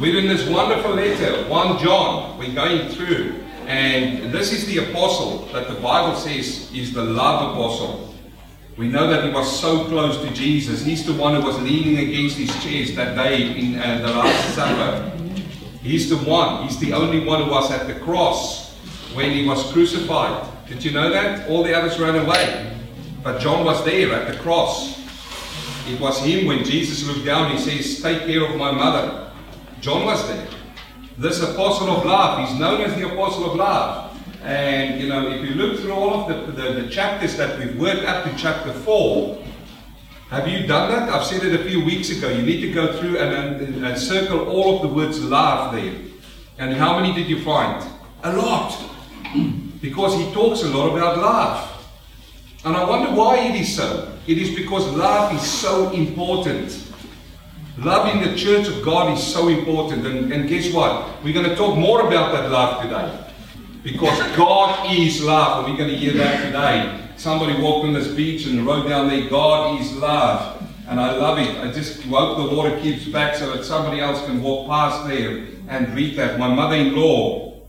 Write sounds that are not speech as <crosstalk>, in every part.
We're in this wonderful letter, 1 John, we're going through. And this is the apostle that the Bible says is the love apostle. We know that he was so close to Jesus. He's the one who was leaning against his chest that day in uh, the Last Supper. He's the one. He's the only one who was at the cross when he was crucified. Did you know that? All the others ran away. But John was there at the cross. It was him when Jesus looked down, he says, Take care of my mother. John was there. This apostle of love, he's known as the apostle of love. And you know, if you look through all of the, the, the chapters that we've worked up to chapter 4, have you done that? I've said it a few weeks ago. You need to go through and, and, and circle all of the words love there. And how many did you find? A lot. <clears throat> Because he talks a lot about love. And I wonder why it is so. It is because love is so important. Love in the church of God is so important. And, and guess what? We're going to talk more about that love today. Because God is love. And we're going to hear that today. Somebody walked on this beach and wrote down there, God is love. And I love it. I just hope the water keeps back so that somebody else can walk past there and read that. My mother in law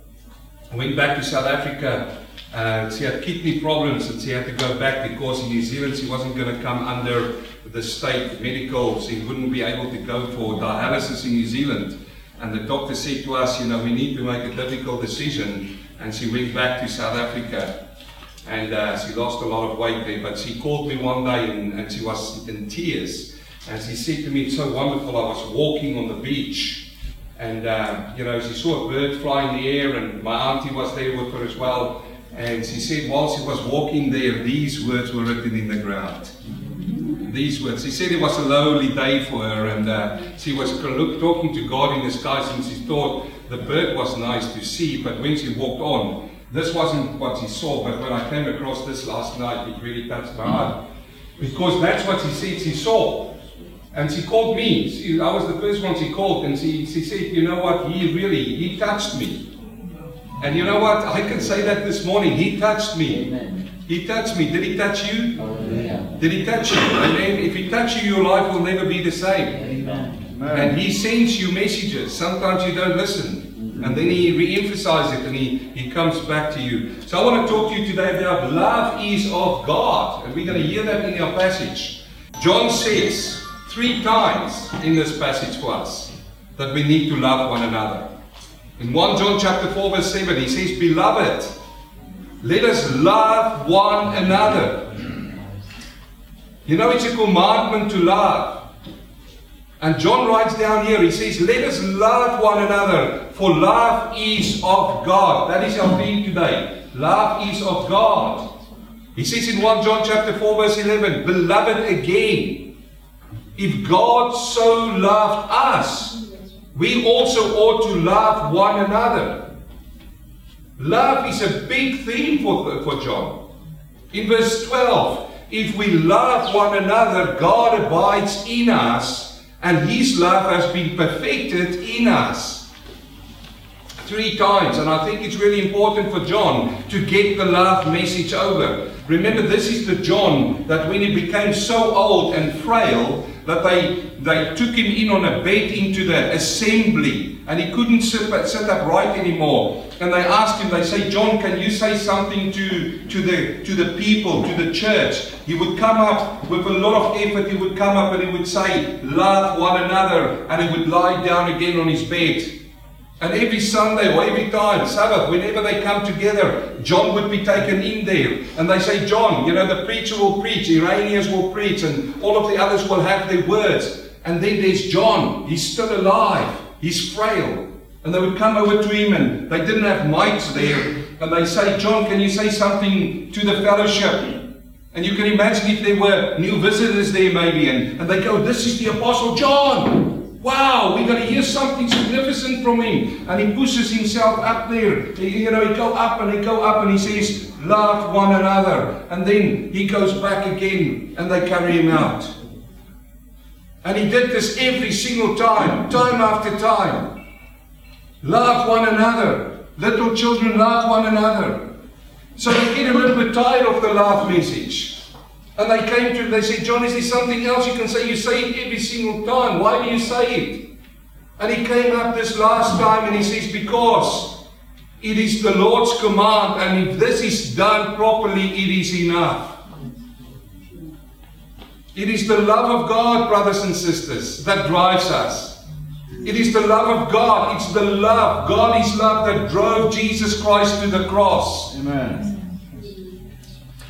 went back to South Africa uh, she had kidney problems and she had to go back because in New Zealand she wasn't going to come under the state medical. She wouldn't be able to go for dialysis in New Zealand. And the doctor said to us, you know, we need to make a difficult decision. And she went back to South Africa. And uh, she lost a lot of weight there. But she called me one day and, and she was in tears. And she said to me, it's so wonderful. I was walking on the beach. And, uh, you know, she saw a bird fly in the air. And my auntie was there with her as well. And she said, while she was walking there, these words were written in the ground. These words. She said it was a lonely day for her, and uh, she was talking to God in the skies, and she thought the bird was nice to see, but when she walked on, this wasn't what she saw. But when I came across this last night, it really touched my heart. Because that's what she said she saw. And she called me. She, I was the first one she called, and she, she said, You know what? He really, he touched me. And you know what? I can say that this morning. He touched me. Amen. He touched me. Did he touch you? Did he touch you? And if he touched you, your life will never be the same. Amen. And he sends you messages. Sometimes you don't listen. And then he re-emphasizes it and he, he comes back to you. So I want to talk to you today about love is of God. And we're going to hear that in our passage. John says three times in this passage for us that we need to love one another. In 1 John chapter 4 verse 7 he says, Beloved, let us love one another. You know it's a commandment to love. And John writes down here, he says, Let us love one another, for love is of God. That is our theme today. Love is of God. He says in 1 John chapter 4, verse 11, Beloved again, if God so loved us, we also ought to love one another. Love is a big theme for, for John. In verse 12, if we love one another, God abides in us, and his love has been perfected in us. Three times, and I think it's really important for John to get the love message over. Remember, this is the John that when he became so old and frail that they, they took him in on a bed into the assembly and he couldn't sit, sit upright anymore. And they asked him, they say, John, can you say something to, to, the, to the people, to the church? He would come up with a lot of effort, he would come up and he would say, Love one another, and he would lie down again on his bed. And every Sunday or every time, Sabbath, whenever they come together, John would be taken in there. And they say, John, you know, the preacher will preach, Iranians will preach, and all of the others will have their words. And then there's John. He's still alive. He's frail. And they would come over to him, and they didn't have mics there. And they say, John, can you say something to the fellowship? And you can imagine if there were new visitors there, maybe, and, and they go, This is the Apostle John. Wow, we're going to hear something significant from him. And he pushes himself up there. He, you know, he go up and he go up and he says, love one another. And then he goes back again and they carry him out. And he did this every single time, time after time. Love one another. Little children love one another. So they get a little bit tired of the love message. And they came to him, they said, John, is there something else you can say? You say it every single time. Why do you say it? And he came up this last time and he says, Because it is the Lord's command, and if this is done properly, it is enough. It is the love of God, brothers and sisters, that drives us. It is the love of God. It's the love. God is love that drove Jesus Christ to the cross. Amen.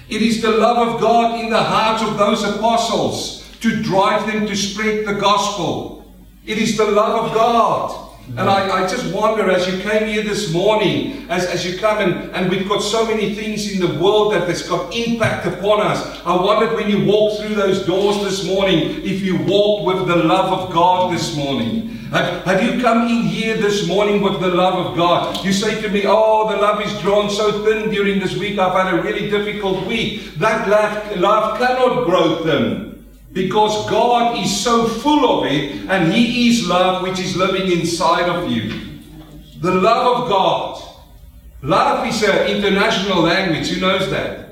It is the love of God in the hearts of those apostles to drive them to spread the gospel. It is the love of God. And I, I just wonder as you came here this morning, as, as you come and, and we've got so many things in the world that has got impact upon us. I wondered when you walked through those doors this morning, if you walked with the love of God this morning. Have, have you come in here this morning with the love of God? You say to me, Oh, the love is drawn so thin during this week. I've had a really difficult week. That love, love cannot grow thin. Because God is so full of it, and He is love which is living inside of you. The love of God. Love is an international language. Who knows that?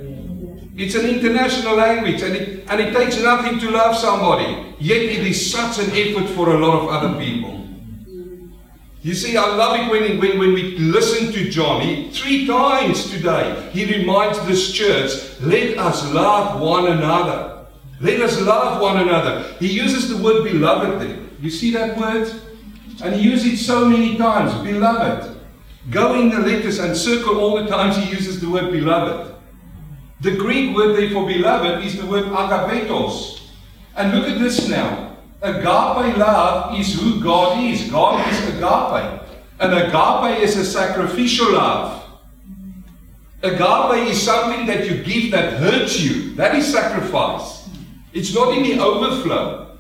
It's an international language, and it, and it takes nothing to love somebody. Yet it is such an effort for a lot of other people. You see, I love it when, when, when we listen to Johnny three times today, he reminds this church, let us love one another. Let us love one another. He uses the word beloved there. You see that word? And he uses it so many times. Beloved. Go in the letters and circle all the times he uses the word beloved. The Greek word there for beloved is the word agapetos. And look at this now. Agape love is who God is. God is agape. And agape is a sacrificial love. Agape is something that you give that hurts you. That is sacrifice. It's not in the overflow.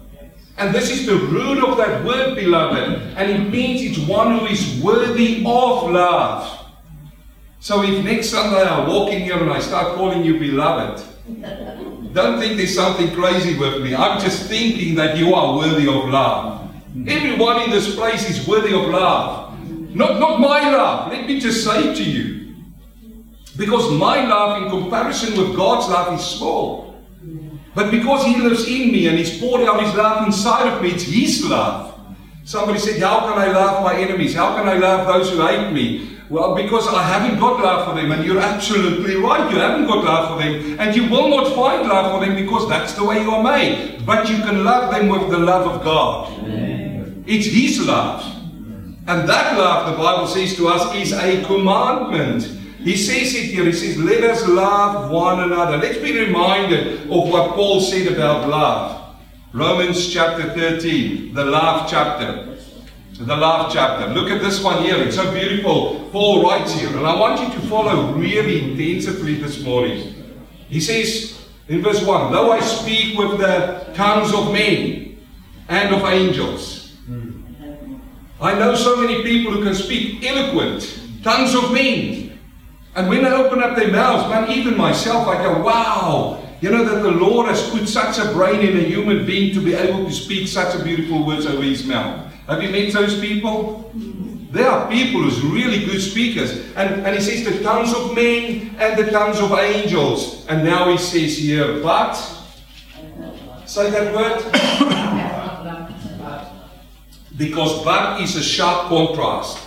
And this is the root of that word, beloved. And it means it's one who is worthy of love. So if next Sunday I walk in here and I start calling you beloved, don't think there's something crazy with me. I'm just thinking that you are worthy of love. Everyone in this place is worthy of love. Not, not my love. Let me just say to you. Because my love in comparison with God's love is small. But because He lives in me and He's poured out His love inside of me, it's His love. Somebody said, How can I love my enemies? How can I love those who hate me? Well, because I haven't got love for them, and you're absolutely right. You haven't got love for them, and you will not find love for them because that's the way you are made. But you can love them with the love of God. Amen. It's His love. And that love, the Bible says to us, is a commandment. He says it here. He says, Let us love one another. Let's be reminded of what Paul said about love. Romans chapter 13, the love chapter the love chapter. Look at this one here. It's so beautiful. Paul writes here, and I want you to follow really intensively this morning. He says in verse 1 Though I speak with the tongues of men and of angels, I know so many people who can speak eloquent tongues of men. And when they open up their mouths, man, even myself, I go, wow, you know that the Lord has put such a brain in a human being to be able to speak such a beautiful words over his mouth. Have you met those people? There are people who's really good speakers. And, and he says the tongues of men and the tongues of angels. And now he says here, but say that word. <coughs> because but is a sharp contrast.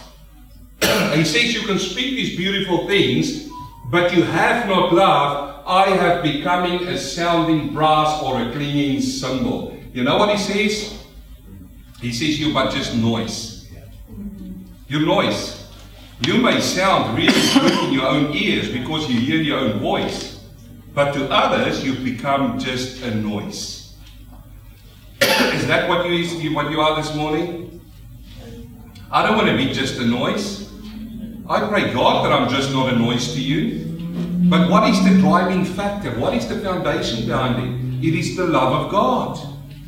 <coughs> he says you can speak these beautiful things, but you have not love, I have becoming a sounding brass or a clinging cymbal. You know what he says? He says you but just noise. Your noise. You may sound really good in your own ears because you hear your own voice, but to others you've become just a noise. <coughs> Is that what you what you are this morning? I don't want to be just a noise. I pray God that I'm just not a noise to you. But what is the driving factor? What is the foundation behind it? It is the love of God.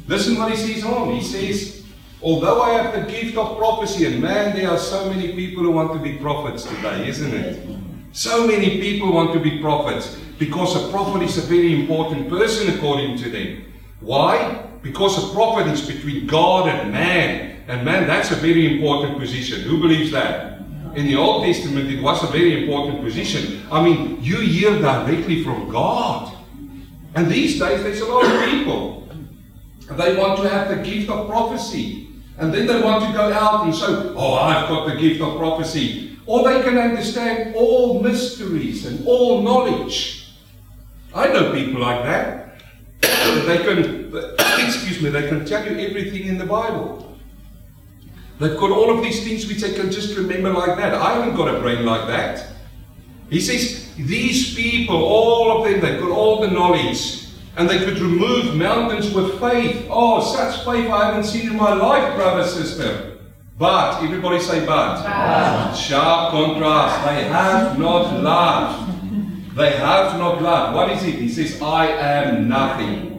Listen what he says on. He says, Although I have the gift of prophecy, and man, there are so many people who want to be prophets today, isn't it? So many people want to be prophets because a prophet is a very important person according to them. Why? Because a prophet is between God and man. And man, that's a very important position. Who believes that? In the Old Testament, it was a very important position. I mean, you hear directly from God. And these days, there's a lot of people. They want to have the gift of prophecy. And then they want to go out and say, Oh, I've got the gift of prophecy. Or they can understand all mysteries and all knowledge. I know people like that. <coughs> they can, <coughs> excuse me, they can tell you everything in the Bible. They've got all of these things which they can just remember like that. I haven't got a brain like that. He says, these people, all of them, they've got all the knowledge. And they could remove mountains with faith. Oh, such faith I haven't seen in my life, brother, sister. But, everybody say but. but. Sharp contrast. They have not love. They have not love. What is it? He says, I am nothing.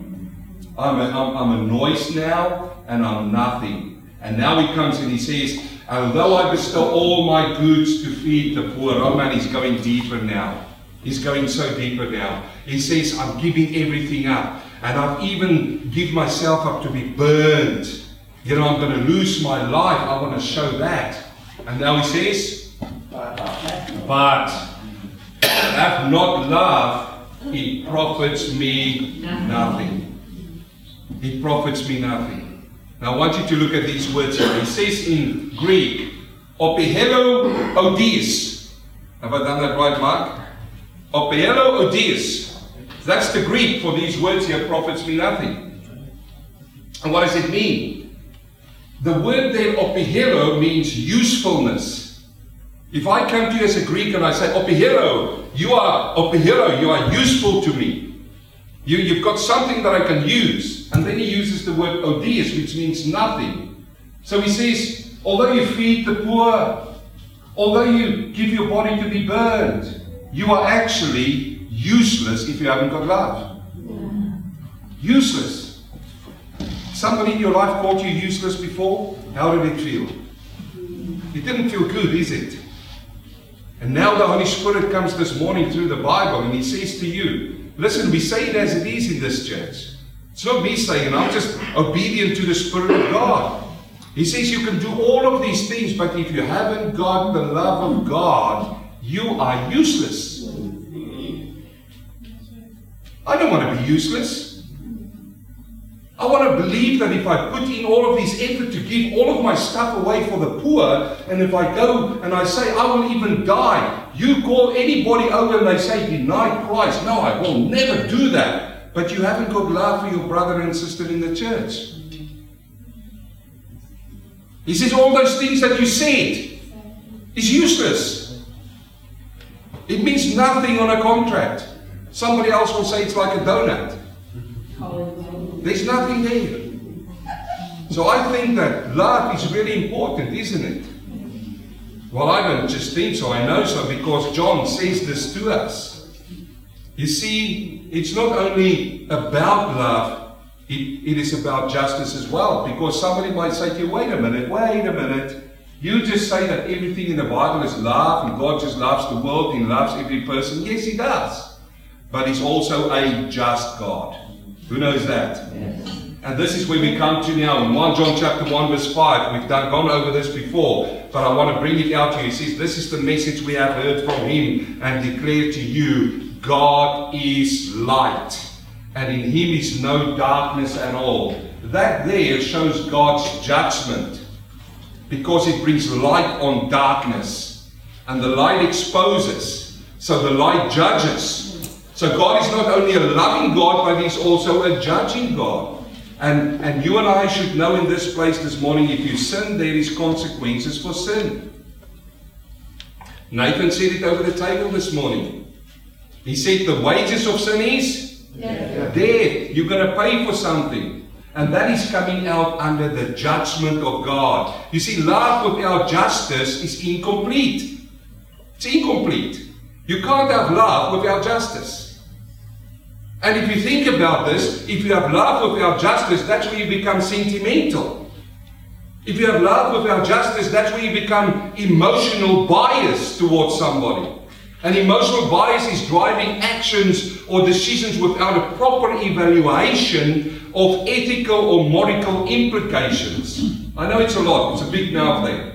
I'm a, I'm, I'm a noise now, and I'm nothing. And now he comes and he says, Although I bestow all my goods to feed the poor, oh, Roman he's going deeper now. He's going so deeper now. He says, I'm giving everything up. And I've even give myself up to be burned. You know, I'm going to lose my life. I want to show that. And now he says, But have not love, it profits me nothing. It profits me nothing. Now I want you to look at these words here. He says in Greek, Opihelo odies. Have I done that right, Mark? Opehelo odius. That's the Greek for these words here, profits me nothing. And what does it mean? The word there, opehelo, means usefulness. If I come to you as a Greek and I say, opehelo, you are opehelo, you are useful to me. You, you've got something that I can use. And then he uses the word odious, which means nothing. So he says, although you feed the poor, although you give your body to be burned, you are actually useless if you haven't got love. Useless. Somebody in your life called you useless before? How did it feel? It didn't feel good, is it? And now the Holy Spirit comes this morning through the Bible and He says to you, listen, we say it as it is in this church. It's not me saying, I'm just obedient to the Spirit of God. He says you can do all of these things, but if you haven't got the love of God, you are useless. I don't want to be useless. I want to believe that if I put in all of this effort to give all of my stuff away for the poor, and if I go and I say I will even die, you call anybody over and they say deny Christ. No, I will never do that. But you haven't got love for your brother and sister in the church. He says all those things that you said is useless. It means nothing on a contract. Somebody else will say it's like a donut. There's nothing there. So I think that love is really important, isn't it? Well, I don't just think so, I know so because John says this to us. You see, it's not only about love, it, it is about justice as well. Because somebody might say to you, wait a minute, wait a minute. You just say that everything in the Bible is love and God just loves the world and loves every person. Yes, He does. But He's also a just God. Who knows that? Yes. And this is where we come to now in 1 John chapter 1 verse 5. We've done, gone over this before, but I want to bring it out to you. He says, This is the message we have heard from him and declare to you God is light, and in him is no darkness at all. That there shows God's judgment because it brings light on darkness. And the light exposes. So the light judges. So God is not only a loving God, but He's also a judging God. And, and you and I should know in this place this morning if you sin, there is consequences for sin. Nathan said it over the table this morning. He said the wages of sin is death. You're going to pay for something. And that is coming out under the judgment of God. You see, love without justice is incomplete. It's incomplete. You can't have love without justice. And if you think about this, if you have love without justice, that's where you become sentimental. If you have love without justice, that's where you become emotional bias towards somebody. And emotional bias is driving actions or decisions without a proper evaluation of ethical or moral implications. I know it's a lot, it's a big mouth there.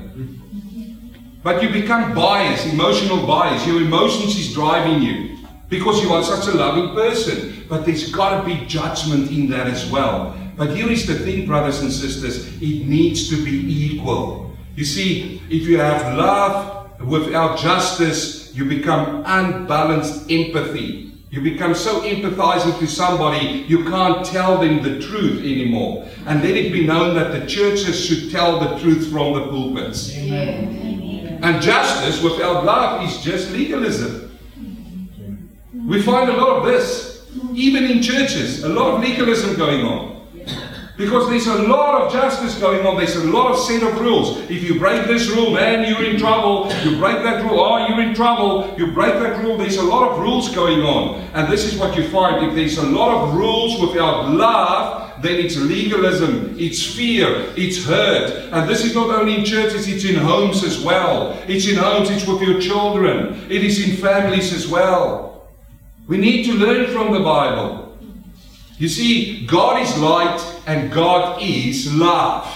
But you become biased, emotional bias. Your emotions is driving you because you are such a loving person. But there's got to be judgment in that as well. But here is the thing, brothers and sisters, it needs to be equal. You see, if you have love without justice, you become unbalanced empathy. You become so empathizing to somebody, you can't tell them the truth anymore. And let it be known that the churches should tell the truth from the pulpits. Amen. And justice without love is just legalism. We find a lot of this, even in churches, a lot of legalism going on. Because there's a lot of justice going on. There's a lot of set of rules. If you break this rule, man, you're in trouble. You break that rule, oh, you're in trouble. You break that rule. There's a lot of rules going on. And this is what you find. If there's a lot of rules without love, then it's legalism, it's fear, it's hurt. And this is not only in churches, it's in homes as well. It's in homes, it's with your children. It is in families as well. We need to learn from the Bible. You see, God is light and God is love.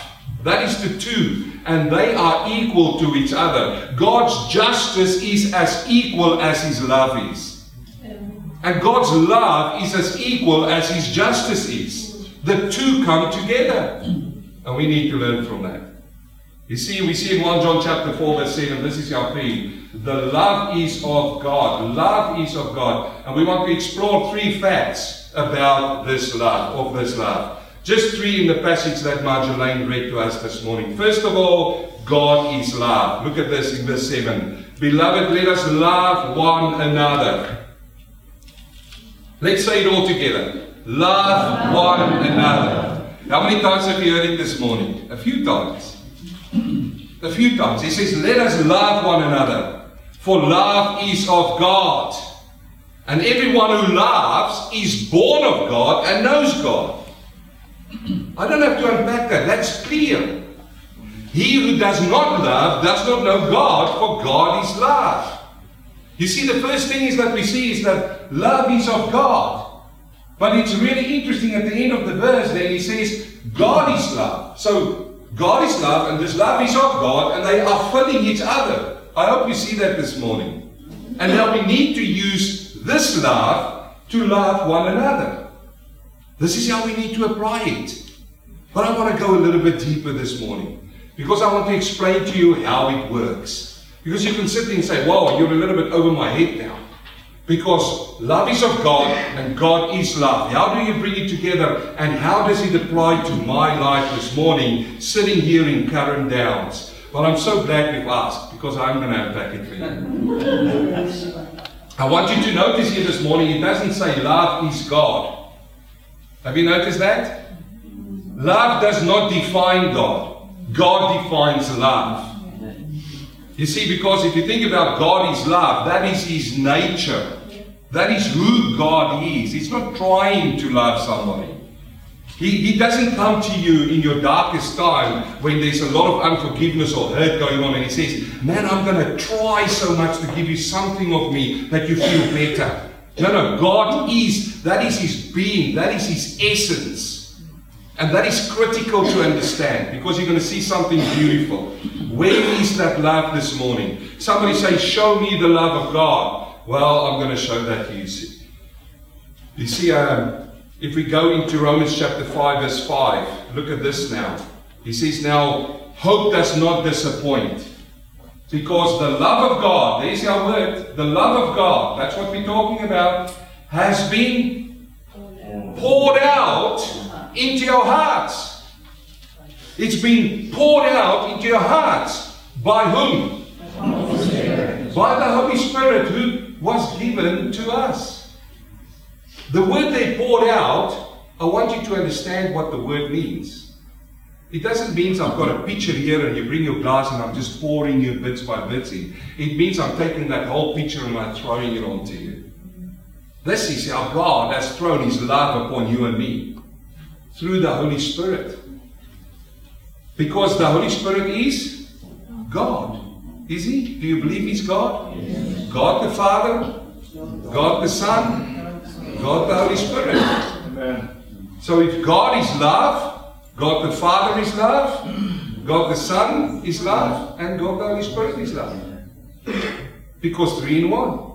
That is the two. And they are equal to each other. God's justice is as equal as his love is. And God's love is as equal as his justice is. The two come together. And we need to learn from that. You see, we see in 1 John chapter 4, verse 7, this is our theme. The love is of God. Love is of God. And we want to explore three facts about this love, of this love. Just three in the passage that Marjolaine read to us this morning. First of all, God is love. Look at this in verse 7. Beloved, let us love one another. Let's say it all together. Love one another. How many times have you heard it this morning? A few times. A few times. He says, Let us love one another, for love is of God. And everyone who loves is born of God and knows God. <clears throat> I don't have to unpack that. That's clear. He who does not love does not know God, for God is love. You see, the first thing is that we see is that love is of God. But it's really interesting at the end of the verse, then he says, God is love. So God is love, and this love is of God, and they are filling each other. I hope you see that this morning. And now we need to use this love to love one another. This is how we need to apply it. But I want to go a little bit deeper this morning because I want to explain to you how it works. Because you can sit there and say, Wow, you're a little bit over my head now. Because love is of God and God is love. How do you bring it together and how does it apply to my life this morning, sitting here in Carrum Downs? Well, I'm so glad you've asked because I'm going to unpack it for you. I want you to notice here this morning, it doesn't say love is God. Have you noticed that? Love does not define God. God defines love. You see, because if you think about God is love, that is His nature. That is who God is. He's not trying to love somebody. He, he doesn't come to you in your darkest time when there's a lot of unforgiveness or hurt going on and he says, Man, I'm going to try so much to give you something of me that you feel better. No, no, God is, that is His being, that is His essence. And that is critical to understand because you're going to see something beautiful. Where is that love this morning? Somebody say, Show me the love of God. Well, I'm going to show that to you. See. You see, um, if we go into Romans chapter 5, verse 5, look at this now. He says, Now, hope does not disappoint. Because the love of God, there's our word, the love of God, that's what we're talking about, has been poured out into your hearts. It's been poured out into your hearts. By whom? By the Holy Spirit who was given to us. The word they poured out, I want you to understand what the word means. It doesn't mean I've got a pitcher here and you bring your glass and I'm just pouring you bits by bits in. It means I'm taking that whole pitcher and I'm throwing it onto you. This is how God has thrown His love upon you and me through the Holy Spirit. Because the Holy Spirit is God. Is He? Do you believe He's God? Yes. God the Father, God the Son, God the Holy Spirit. Amen. So if God is love, God the Father is love, God the Son is love, and God the Holy Spirit is love. Because three in one.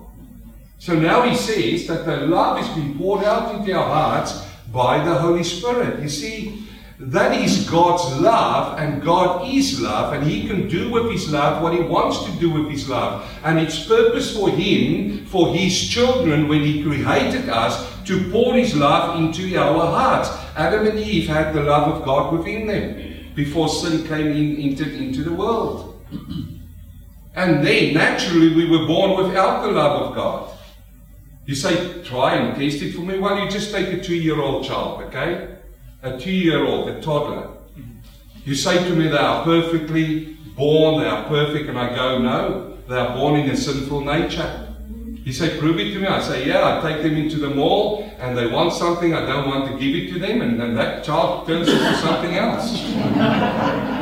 So now he says that the love is being poured out into our hearts by the Holy Spirit. You see, That is God's love, and God is love, and He can do with His love what He wants to do with His love. And it's purpose for Him, for His children, when He created us, to pour His love into our hearts. Adam and Eve had the love of God within them before sin came in, entered into the world. <clears throat> And then, naturally, we were born without the love of God. You say, try and taste it for me. Well, you just take a two year old child, okay? a two year old, a toddler. You say to me they are perfectly born, they are perfect, and I go, no, they are born in a sinful nature. You say, prove it to me. I say, yeah, I take them into the mall and they want something, I don't want to give it to them, and then that child turns into something else. <laughs>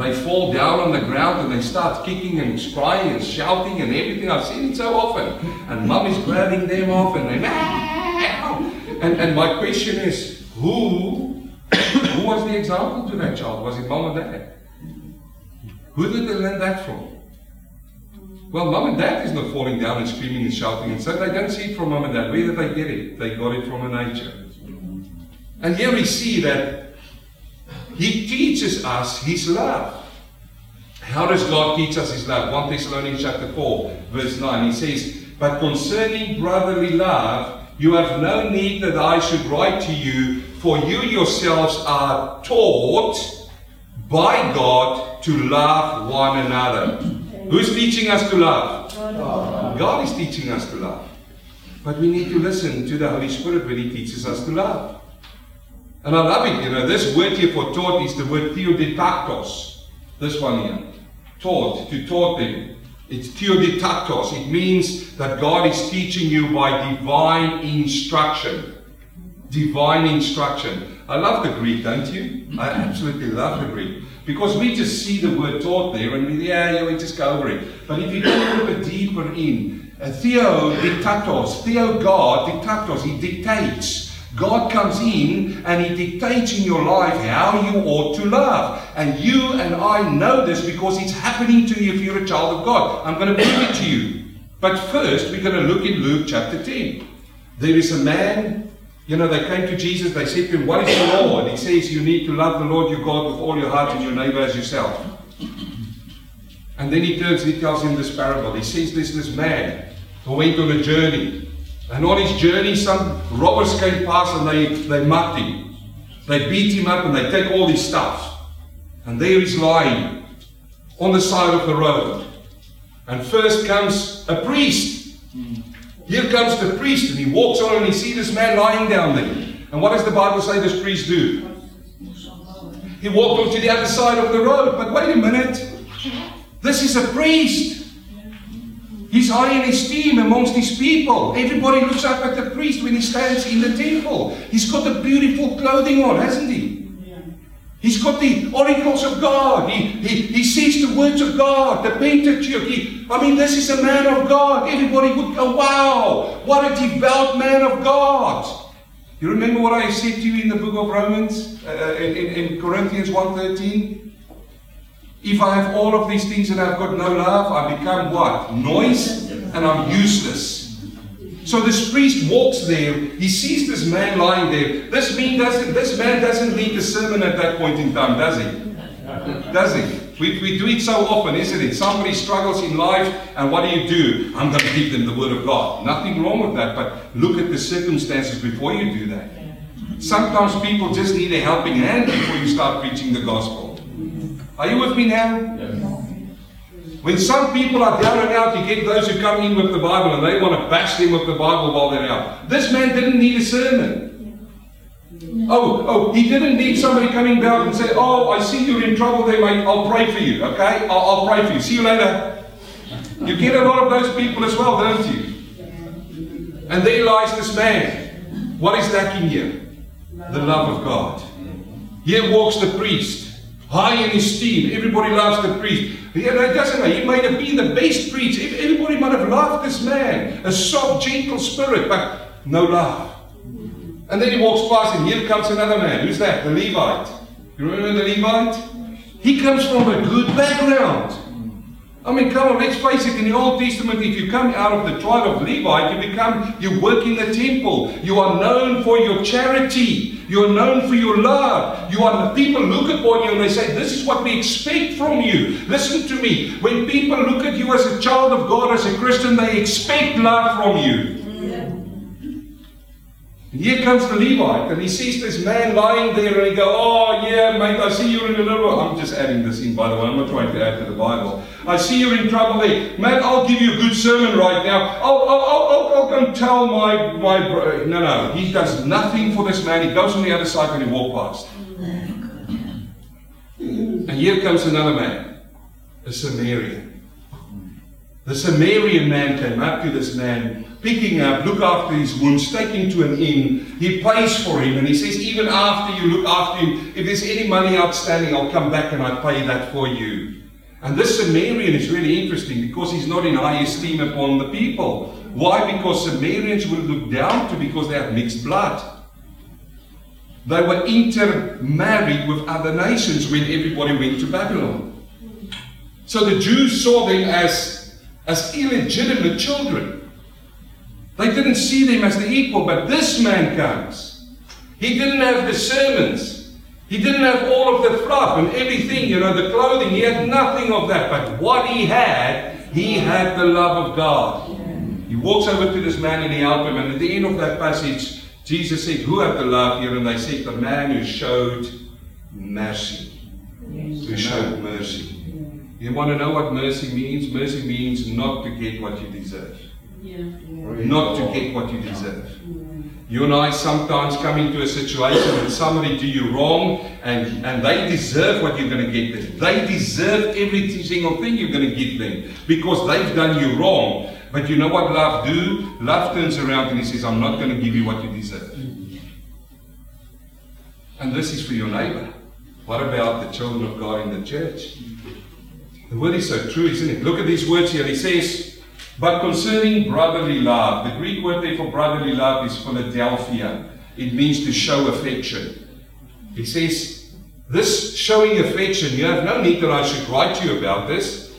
they fall down on the ground and they start kicking and crying and shouting and everything. I've seen it so often. And mum is grabbing them off and they, and, and my question is, who, <coughs> who was the example to that child? Was it mom and dad? Who did they learn that from? Well, mom and dad is not falling down and screaming and shouting and so they don't see it from mom and dad. Where did they get it? They got it from a nature. And here we see that he teaches us his love. How does God teach us his love? 1 Thessalonians chapter 4, verse 9. He says, But concerning brotherly love, you have no need that I should write to you, for you yourselves are taught by God to love one another. Who's teaching us to love? God is teaching us to love. But we need to listen to the Holy Spirit when He teaches us to love. And I love it, you know, this word here for taught is the word theodidaktos. This one here. Taught, to taught them. It's theodidaktos. It means that God is teaching you by divine instruction. Divine instruction. I love the Greek, don't you? I absolutely love the Greek. Because we just see the word taught there and we, yeah, yeah, we just go over it. But if you go a little bit deeper in, uh, theo dictatos, theo God dictatos, he dictates. God comes in and He dictates in your life how you ought to love. And you and I know this because it's happening to you if you're a child of God. I'm going to prove it to you. But first, we're going to look in Luke chapter 10. There is a man, you know, they came to Jesus, they said to him, What is the law? And he says, You need to love the Lord your God with all your heart and your neighbor as yourself. And then he turns and he tells him this parable. He says, There's this man who went on a journey. And on his journey, some robbers came past and they, they mugged him. They beat him up and they take all his stuff. And there he's lying on the side of the road. And first comes a priest. Here comes the priest, and he walks on and he sees this man lying down there. And what does the Bible say this priest do? He walked on to the other side of the road. But wait a minute. This is a priest. He's high in esteem amongst his people. Everybody looks up at the priest when he stands in the temple. He's got the beautiful clothing on, hasn't he? He's got the oracles of God. He, he, he sees the words of God, the Pentateuch. He, I mean, this is a man of God. Everybody would go, wow, what a devout man of God. You remember what I said to you in the book of Romans, uh, in, in Corinthians 1.13? If I have all of these things and I've got no love, I become what? Noise and I'm useless. So this priest walks there, he sees this man lying there. This man doesn't this man doesn't lead the sermon at that point in time, does he? Does he? We, we do it so often, isn't it? Somebody struggles in life, and what do you do? I'm going to give them the word of God. Nothing wrong with that, but look at the circumstances before you do that. Sometimes people just need a helping hand before you start preaching the gospel. Are you with me now? Yes. When some people are down and out, you get those who come in with the Bible and they want to bash them with the Bible while they're out. This man didn't need a sermon. Oh, oh, he didn't need somebody coming down and say, Oh, I see you're in trouble there, mate. I'll pray for you, okay? I'll, I'll pray for you. See you later. You get a lot of those people as well, don't you? And there lies this man. What is lacking here? The love of God. Here walks the priest high in esteem. Everybody loves the priest. Yeah, it doesn't matter. He might have been the best priest. Everybody might have loved this man. A soft, gentle spirit, but no love. And then he walks past, and here comes another man. Who's that? The Levite. You remember the Levite? He comes from a good background. I mean, come on, let's face it. In the Old Testament, if you come out of the tribe of Levite, you become, you work in the temple. You are known for your charity. You're known for your love. You are the people look upon you and they say, This is what we expect from you. Listen to me. When people look at you as a child of God, as a Christian, they expect love from you. And here comes the Levite, and he sees this man lying there, and he goes, Oh, yeah, mate, I see you're in a little. I'm just adding this in, by the way. I'm not trying to add to the Bible. I see you're in trouble there. Man, I'll give you a good sermon right now. I'll, I'll, I'll, I'll, go and tell my, my bro. No, no. He does nothing for this man. He goes on the other side when he walks past. And here comes another man, a Samaritan. The Samaritan man came up to this man picking up, look after his wounds, take him to an inn. He pays for him, and he says, even after you look after him, if there's any money outstanding, I'll come back and I'll pay that for you. And this Samaritan is really interesting because he's not in high esteem upon the people. Why? Because Samaritans were looked down to because they had mixed blood. They were intermarried with other nations when everybody went to Babylon. So the Jews saw them as, as illegitimate children. They didn't see them as the equal, but this man comes. He didn't have the sermons. He didn't have all of the fluff and everything, you know, the clothing. He had nothing of that. But what he had, he had the love of God. He walks over to this man and he helps him. And at the end of that passage, Jesus said, Who have the love here? And they said, The man who showed mercy. Who showed mercy. You want to know what mercy means? Mercy means not to get what you deserve. Yeah. Not to get what you deserve. You and I sometimes come into a situation when somebody do you wrong and, and they deserve what you're going to get them. They deserve every single thing you're going to give them because they've done you wrong. But you know what love do? Love turns around and he says, I'm not going to give you what you deserve. And this is for your neighbor. What about the children of God in the church? The word is so true, isn't it? Look at these words here. He says, but concerning brotherly love, the Greek word there for brotherly love is Philadelphia. It means to show affection. He says, this showing affection, you have no need that I should write to you about this.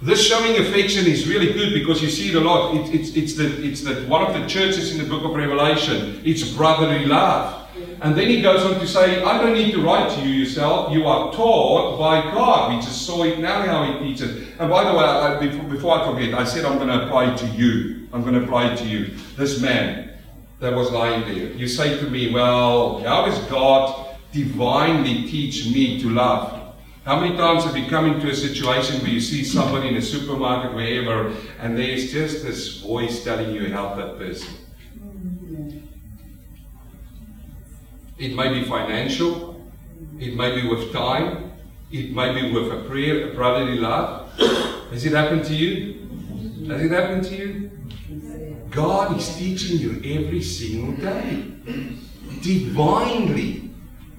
This showing affection is really good because you see it a lot. It, it's, it's, the, it's the, one of the churches in the book of Revelation. It's brotherly love. And then he goes on to say, I don't need to write to you yourself. You are taught by God. We just saw it now how he teaches. And by the way, I, before, I forget, I said I'm going to apply to you. I'm going to apply to you. This man that was lying there. You say to me, well, how does God divinely teach me to love? How many times have you come into a situation where you see somebody in a supermarket, wherever, and there's just this voice telling you help that person? It may be financial, it may be with time, it may be with a prayer, a brotherly love. Has it happened to you? Has it happened to you? God is teaching you every single day. Divinely.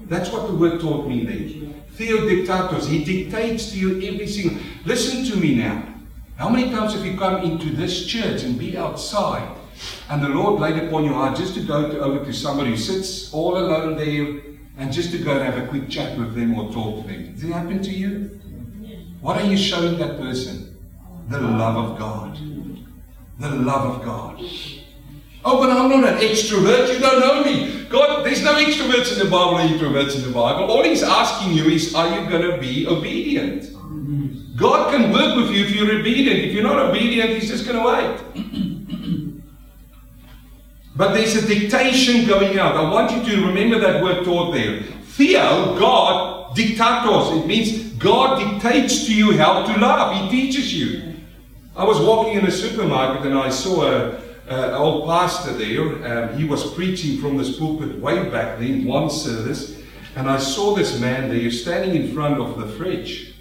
That's what the word taught me there. Theodictatos. He dictates to you every single. Listen to me now. How many times have you come into this church and be outside and the Lord laid upon your heart just to go to, over to somebody who sits all alone there and just to go and have a quick chat with them or talk to them. Does it happen to you? What are you showing that person? The love of God. The love of God. Oh, but I'm not an extrovert. You don't know me. God, there's no extroverts in the Bible or introverts in the Bible. All He's asking you is, are you going to be obedient? God can work with you if you're obedient. If you're not obedient, He's just going to wait. But there's a dictation going out. I want you to remember that word taught there. Theo, God, dictatos. It means God dictates to you how to love. He teaches you. I was walking in a supermarket and I saw a, an old pastor there. Um, he was preaching from this pulpit way back then, one service. And I saw this man there standing in front of the fridge.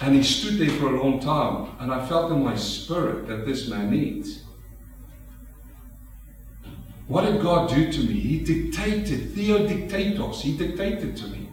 And he stood there for a long time. And I felt in my spirit that this man needs. What did God do to me? He dictated, Theo dictatos, He dictated to me.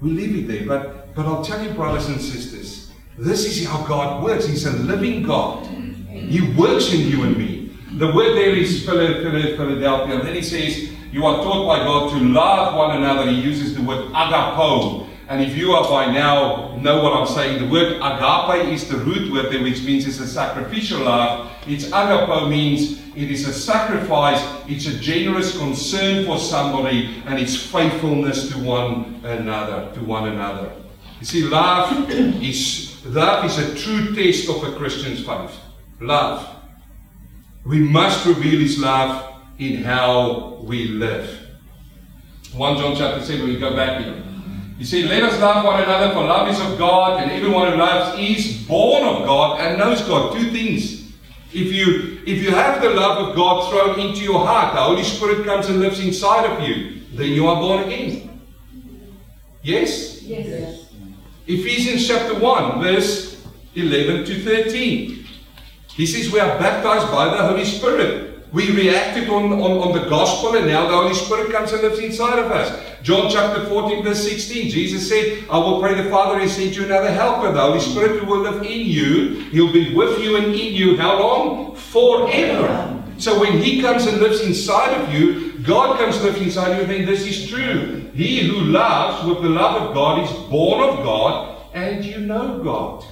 We leave it there, but, but I'll tell you, brothers and sisters, this is how God works. He's a living God. He works in you and me. The word there is Philadelphia, and then he says, You are taught by God to love one another. He uses the word agapo. And if you are by now know what I'm saying, the word agape is the root word there, which means it's a sacrificial love. It's agapo means it is a sacrifice, it's a generous concern for somebody, and it's faithfulness to one another, to one another. You see, love <coughs> is love is a true test of a Christian's faith. Love. We must reveal his love in how we live. 1 John chapter 7, we go back here. You see, let us love one another, for love is of God, and everyone who loves is born of God and knows God. Two things. If you if you have the love of God thrown into your heart, the Holy Spirit comes and lives inside of you, then you are born again. Yes? Yes. Ephesians chapter 1, verse 11 to 13. He says we are baptized by the Holy Spirit. We reacted on, on, on the gospel, and now the Holy Spirit comes and lives inside of us. John chapter 14, verse 16. Jesus said, I will pray the Father and send you another helper, the Holy Spirit who will live in you. He'll be with you and in you. How long? Forever. So when He comes and lives inside of you, God comes and lives inside of you, then this is true. He who loves with the love of God is born of God, and you know God.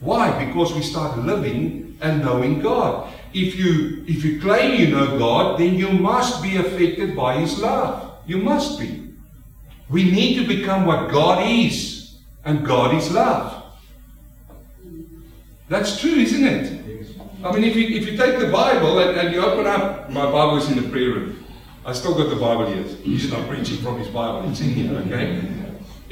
Why? Because we start living and knowing God. If you if you claim you know God, then you must be affected by His love. You must be. We need to become what God is, and God is love. That's true, isn't it? I mean, if you, if you take the Bible and, and you open up, my Bible is in the prayer room. I still got the Bible here. He's not preaching from his Bible, it's in here, okay?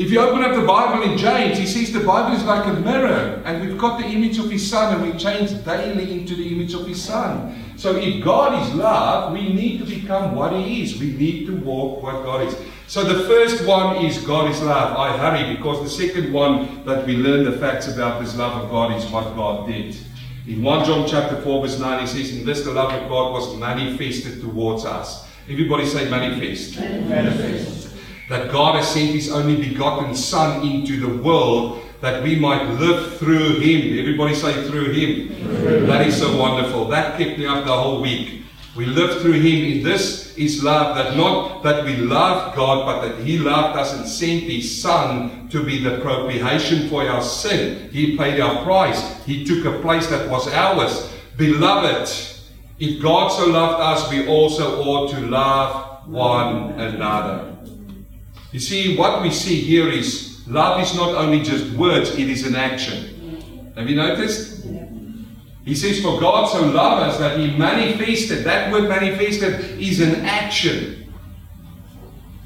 If you open up the Bible in James, he says the Bible is like a mirror, and we've got the image of his Son, and we change daily into the image of his Son. So if God is love, we need to become what he is. We need to walk what God is. So the first one is God is love. I hurry because the second one that we learn the facts about this love of God is what God did. In 1 John chapter 4, verse 9, he says, In this the love of God was manifested towards us. Everybody say manifest. Manifest. That God has sent his only begotten Son into the world that we might live through him. Everybody say through him. That is so wonderful. That kept me up the whole week. We live through him. This is love, that not that we love God, but that he loved us and sent his Son to be the propitiation for our sin. He paid our price. He took a place that was ours. Beloved, if God so loved us, we also ought to love one another. You see, what we see here is love is not only just words, it is an action. Have you noticed? He says, For God so loved us that He manifested. That word manifested is an action.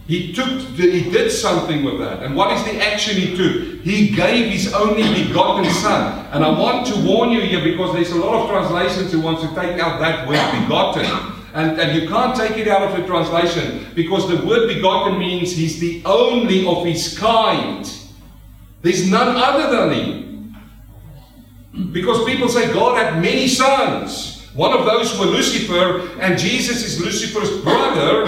He took, he did something with that. And what is the action he took? He gave his only begotten son. And I want to warn you here because there's a lot of translations who want to take out that word begotten. And, and you can't take it out of the translation because the word begotten means he's the only of his kind. There's none other than him. Because people say God had many sons. One of those were Lucifer, and Jesus is Lucifer's brother.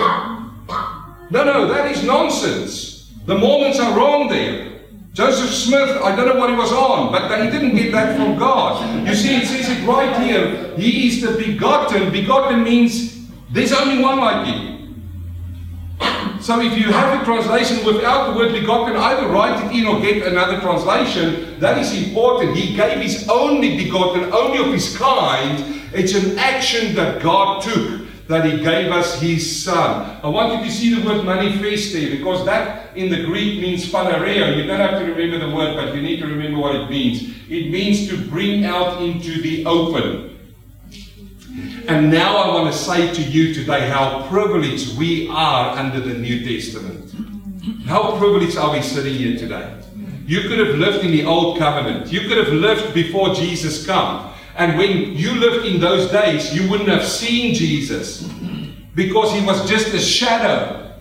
No, no, that is nonsense. The Mormons are wrong there. Joseph Smith, I don't know what he was on, but he didn't get that from God. You see, it says it right here. He is the begotten. Begotten means there's only one like him. So if you have a translation without the word begotten, either write it in or get another translation. That is important. He gave his only begotten, only of his kind. It's an action that God took that he gave us his son. I want you to see the word manifest there because that in the Greek means phanereo. You don't have to remember the word, but you need to remember what it means. It means to bring out into the open. And now I want to say to you today how privileged we are under the New Testament. How privileged are we sitting here today? You could have lived in the old covenant. You could have lived before Jesus came. And when you lived in those days, you wouldn't have seen Jesus because he was just a shadow.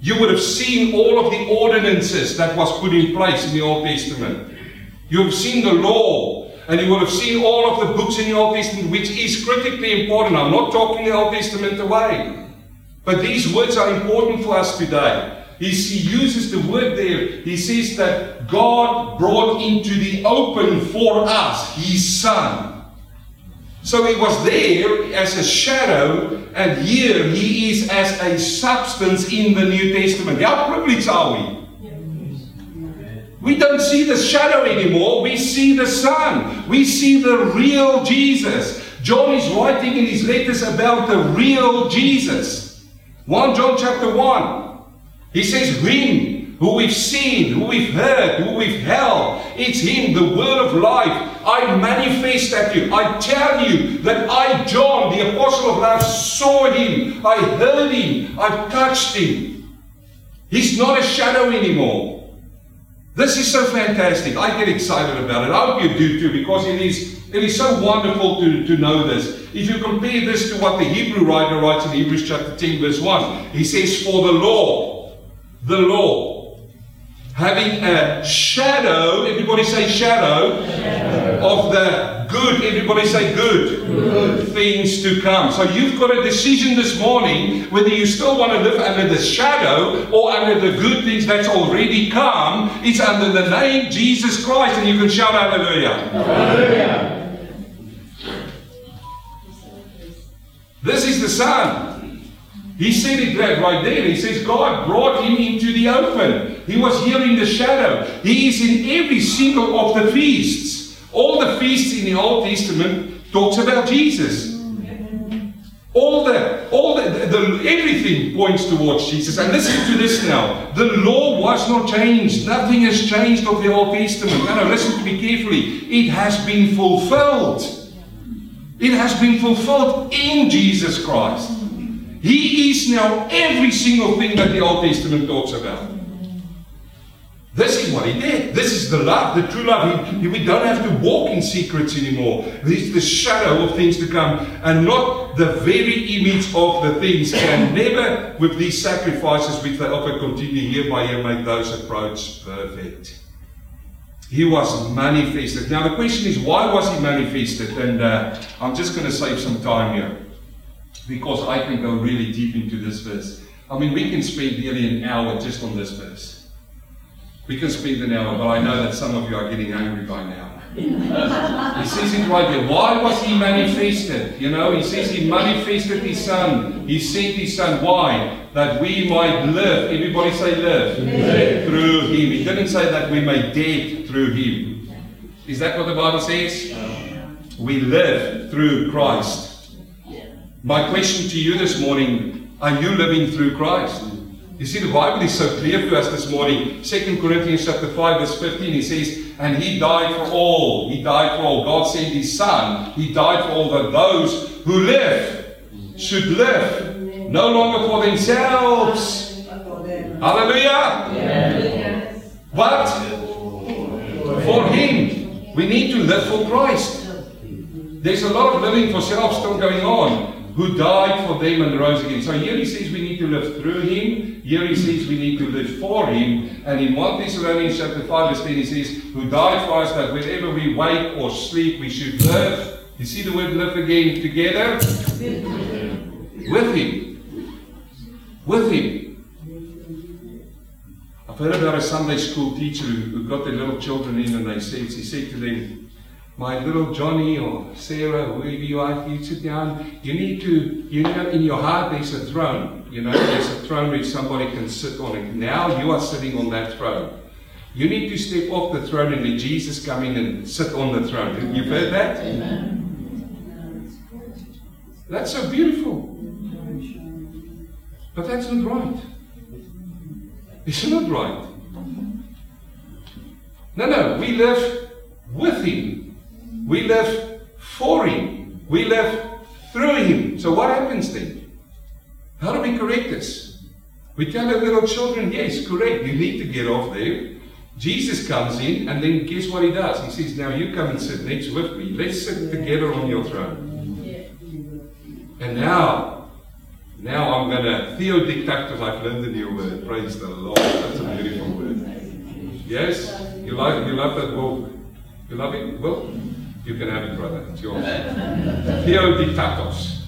You would have seen all of the ordinances that was put in place in the Old Testament. You have seen the law, and you will have seen all of the books in the Old Testament, which is critically important. I'm not talking the Old Testament away. But these words are important for us today. He, uses the word there. He says that God brought into the open for us his Son. So he was there as a shadow, and here he is as a substance in the New Testament. How privileged are we? We don't see the shadow anymore. We see the sun. We see the real Jesus. John is writing in his letters about the real Jesus. 1 John chapter 1. He says, Him who we've seen, who we've heard, who we've held. It's Him, the word of life. I manifest at you. I tell you that I, John, the apostle of love, saw Him. I heard Him. I've touched Him. He's not a shadow anymore. This is so fantastic. I get excited about it. I hope you do too, because it is it is so wonderful to, to know this. If you compare this to what the Hebrew writer writes in Hebrews chapter 10, verse 1, he says, For the law, the law, having a shadow, everybody say shadow, shadow. of the good, everybody say good. good, things to come. So you've got a decision this morning whether you still want to live under the shadow or under the good things that's already come. It's under the name Jesus Christ, and you can shout hallelujah. Hallelujah. This is the Son. He said it right there. He says God brought him into the open. He was here in the shadow. He is in every single of the feasts. All the feasts in the Old Testament talks about Jesus. All the, all the, the, everything points towards Jesus. And listen to this now. The law was not changed. Nothing has changed of the Old Testament. No, no, listen to me carefully. It has been fulfilled. It has been fulfilled in Jesus Christ. He is now every single thing that the Old Testament talks about. This is what he did. This is the love, the true love. He, we don't have to walk in secrets anymore. This is the shadow of things to come and not the very image of the things. And <coughs> never, with these sacrifices which they offer, continue here by here, make those approach perfect. He was manifested. Now, the question is, why was he manifested? And uh, I'm just going to save some time here because I can go really deep into this verse. I mean, we can spend nearly an hour just on this verse. We can spend an hour, but I know that some of you are getting angry by now. he says it right there. Why was he manifested? You know, he says he manifested his son. He sent his son. Why? That we might live. Everybody say live. live. Through him. He didn't say that we may dead through him. Is that what the Bible says? We live through Christ. My question to you this morning are you living through Christ? You see, the Bible is so clear to us this morning. 2 Corinthians chapter 5, verse 15, he says, And he died for all. He died for all. God sent his son. He died for all that those who live should live. No longer for themselves. Hallelujah. Yes. But for him. We need to live for Christ. There's a lot of living for self still going on who died for them and rose again. So here he says we need to live through him. Here he says we need to live for him. And in 1 Thessalonians chapter 5 verse 10 he says, who died for us that whenever we wake or sleep we should live. You see the word live again together? With him. With him. I've heard about a Sunday school teacher who got their little children in and they said, he said to them, my little Johnny or Sarah, whoever you are, you sit down. You need to, you know, in your heart there's a throne. You know, there's a throne where somebody can sit on it. Now you are sitting on that throne. You need to step off the throne and let Jesus come in and sit on the throne. You've heard that? Amen. That's so beautiful. But that's not right. It's not right. No, no, we live with Him. We live for Him. We live through Him. So what happens then? How do we correct this? We tell our little children, yes, correct, you need to get off there. Jesus comes in, and then guess what he does? He says, Now you come and sit next with me. Let's sit together on your throne. And now, now I'm going to theodictactus. I've learned a new word. Praise the Lord. That's a beautiful word. Yes? You like you love that book? You love it? Well, you can have it, brother. It's yours. Theodictatos.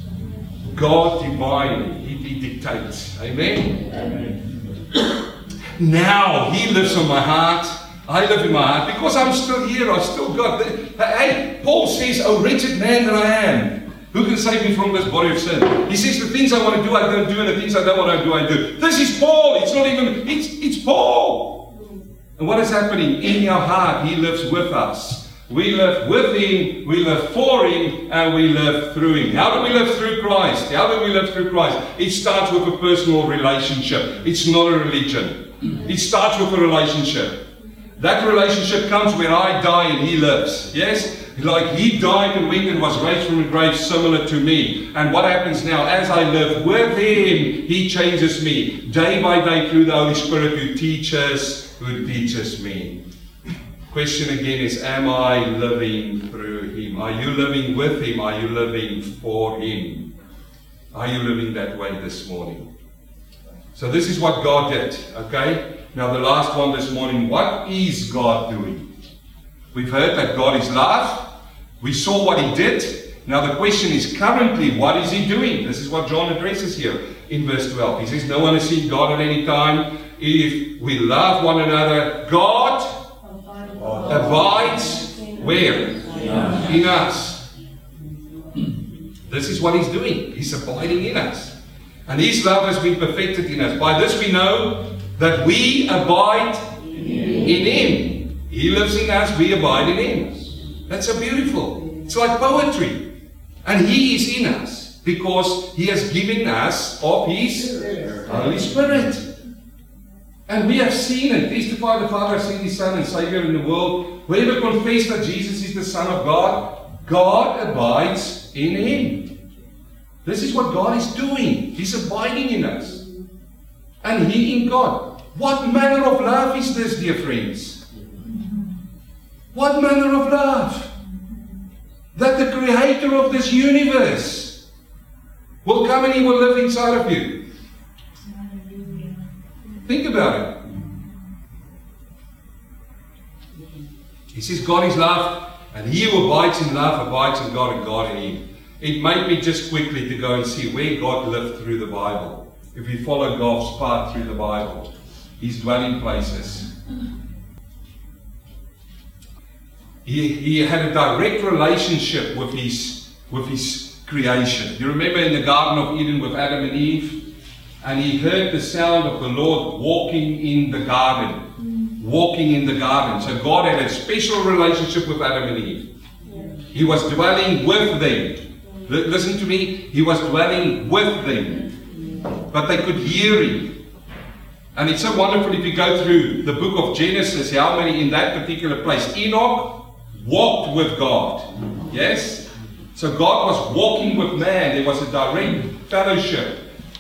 God divinely, He, he dictates. Amen? Amen? Now He lives in my heart. I live in my heart because I'm still here. I still got. The, hey, Paul says, "Oh wretched man that I am." Who can save me from this body of sin? He says, The things I want to do, I don't do, and the things I don't want to do, I do. This is Paul. It's not even, it's, it's Paul. And what is happening? In your heart, He lives with us. We live with Him, we live for Him, and we live through Him. How do we live through Christ? How do we live through Christ? It starts with a personal relationship. It's not a religion. It starts with a relationship. That relationship comes when I die and He lives. Yes? Like He died and went and was raised from the grave, similar to me. And what happens now? As I live with Him, He changes me day by day through the Holy Spirit who teaches, who teaches me. Question again is Am I living through Him? Are you living with Him? Are you living for Him? Are you living that way this morning? So, this is what God did, okay? Now, the last one this morning what is God doing? We've heard that God is love. We saw what He did. Now, the question is currently, what is He doing? This is what John addresses here in verse 12. He says, No one has seen God at any time. If we love one another, God abides where? In us. This is what He's doing. He's abiding in us. And His love has been perfected in us. By this we know that we abide in Him. He lives in us, we abide in Him. That's so beautiful. It's like poetry. And He is in us because He has given us of His Holy Spirit. And we have seen and testify the Father seen His Son and Savior in the world. Whoever confess that Jesus is the Son of God, God abides in Him. This is what God is doing. He's abiding in us and He in God. What manner of love is this, dear friends? What manner of love? That the Creator of this universe will come and He will live inside of you. Think about it. He says God is love, and he who abides in love abides in God and God in him. It made me just quickly to go and see where God lived through the Bible if we follow God's path through the Bible, his dwelling places. He, he had a direct relationship with his, with his creation. You remember in the Garden of Eden with Adam and Eve? And he heard the sound of the Lord walking in the garden. Walking in the garden. So God had a special relationship with Adam and Eve. He was dwelling with them. Listen to me. He was dwelling with them but they could hear him. And it's so wonderful if you go through the book of Genesis, how many in that particular place. Enoch walked with God. Yes? So God was walking with man. There was a direct fellowship.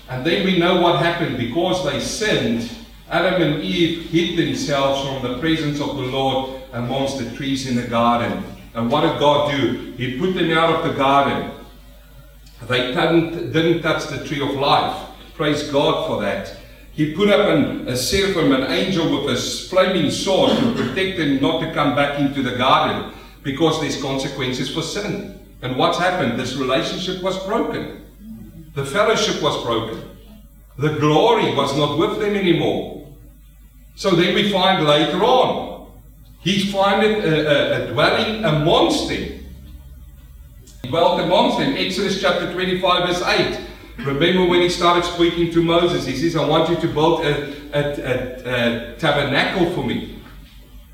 And then we know what happened. Because they sinned, Adam and Eve hid themselves from the presence of the Lord amongst the trees in the garden. And what did God do? He put them out of the garden. They didn't, didn't touch the tree of life. Praise God for that. He put up an, a seraphim, an angel with a flaming sword to protect them not to come back into the garden because there's consequences for sin. And what's happened? This relationship was broken. The fellowship was broken. The glory was not with them anymore. So then we find later on, he findeth a, a, a dwelling amongst them. He dwelt amongst them. Exodus chapter 25, verse 8. Remember when he started speaking to Moses, he says, I want you to build a, a, a, a tabernacle for me.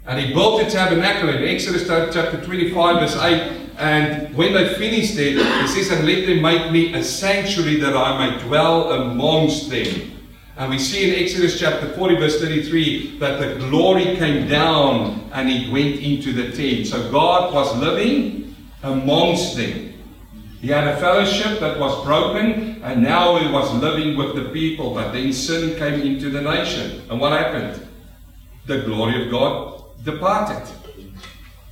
And he built a tabernacle in Exodus chapter 25, verse 8. And when they finished it, he says, And let them make me a sanctuary that I may dwell amongst them. And we see in Exodus chapter 40, verse 33, that the glory came down and it went into the tent. So God was living amongst them. He had a fellowship that was broken, and now he was living with the people. But then sin came into the nation. And what happened? The glory of God departed.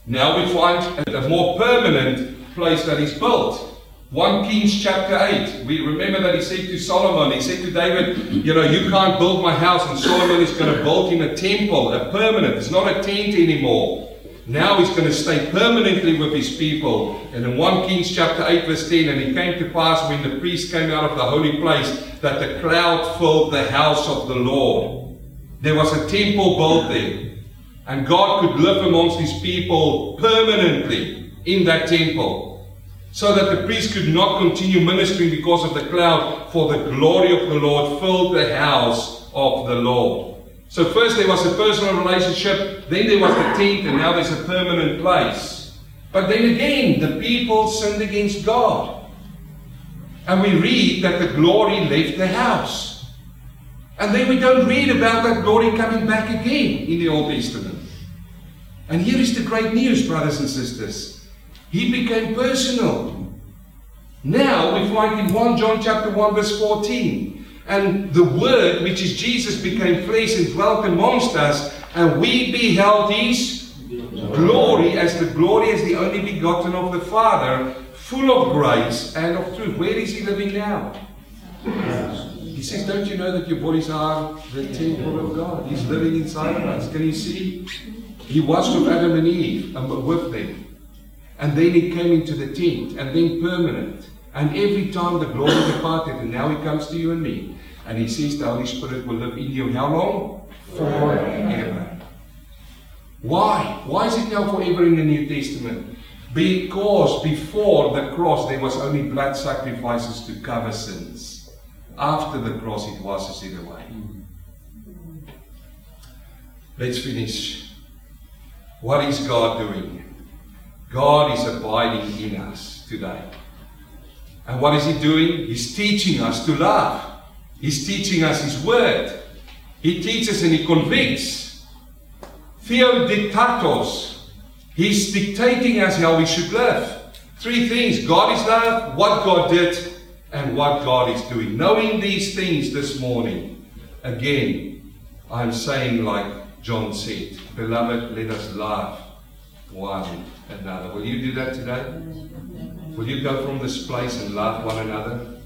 Now we find a more permanent place that is built. 1 Kings chapter 8. We remember that he said to Solomon, he said to David, You know, you can't build my house, and Solomon is going to build him a temple, a permanent. It's not a tent anymore. Now he's going to stay permanently with his people. And in 1 Kings chapter 8, verse 10, and it came to pass when the priest came out of the holy place that the cloud filled the house of the Lord. There was a temple built there. And God could live amongst his people permanently in that temple. So that the priest could not continue ministering because of the cloud, for the glory of the Lord filled the house of the Lord. So first there was a personal relationship, then there was the tent, and now there's a permanent place. But then again, the people sinned against God. And we read that the glory left the house. And then we don't read about that glory coming back again in the Old Testament. And here is the great news, brothers and sisters. He became personal. Now we find in 1 John chapter 1 verse 14 and the Word, which is Jesus, became flesh and dwelt amongst us, and we beheld His glory as the glory as the only begotten of the Father, full of grace and of truth. Where is He living now? He says, Don't you know that your bodies are the temple of God? He's living inside of us. Can you see? He was with Adam and Eve and with them. And then he came into the tent, and then permanent. And every time the glory departed, and now he comes to you and me, and he says the Holy Spirit will live in you. How long? Forever. Why? Why is it now forever in the New Testament? Because before the cross there was only blood sacrifices to cover sins. After the cross it washes it away. Mm. Let's finish. What is God doing? God is abiding in us today. And what is He doing? He's teaching us to love. He's teaching us His Word. He teaches and He convicts. Theodictatos. He's dictating us how we should live. Three things God is love, what God did, and what God is doing. Knowing these things this morning, again, I'm saying like John said, Beloved, let us love one another. Will you do that today? Will you go from this place and love one another?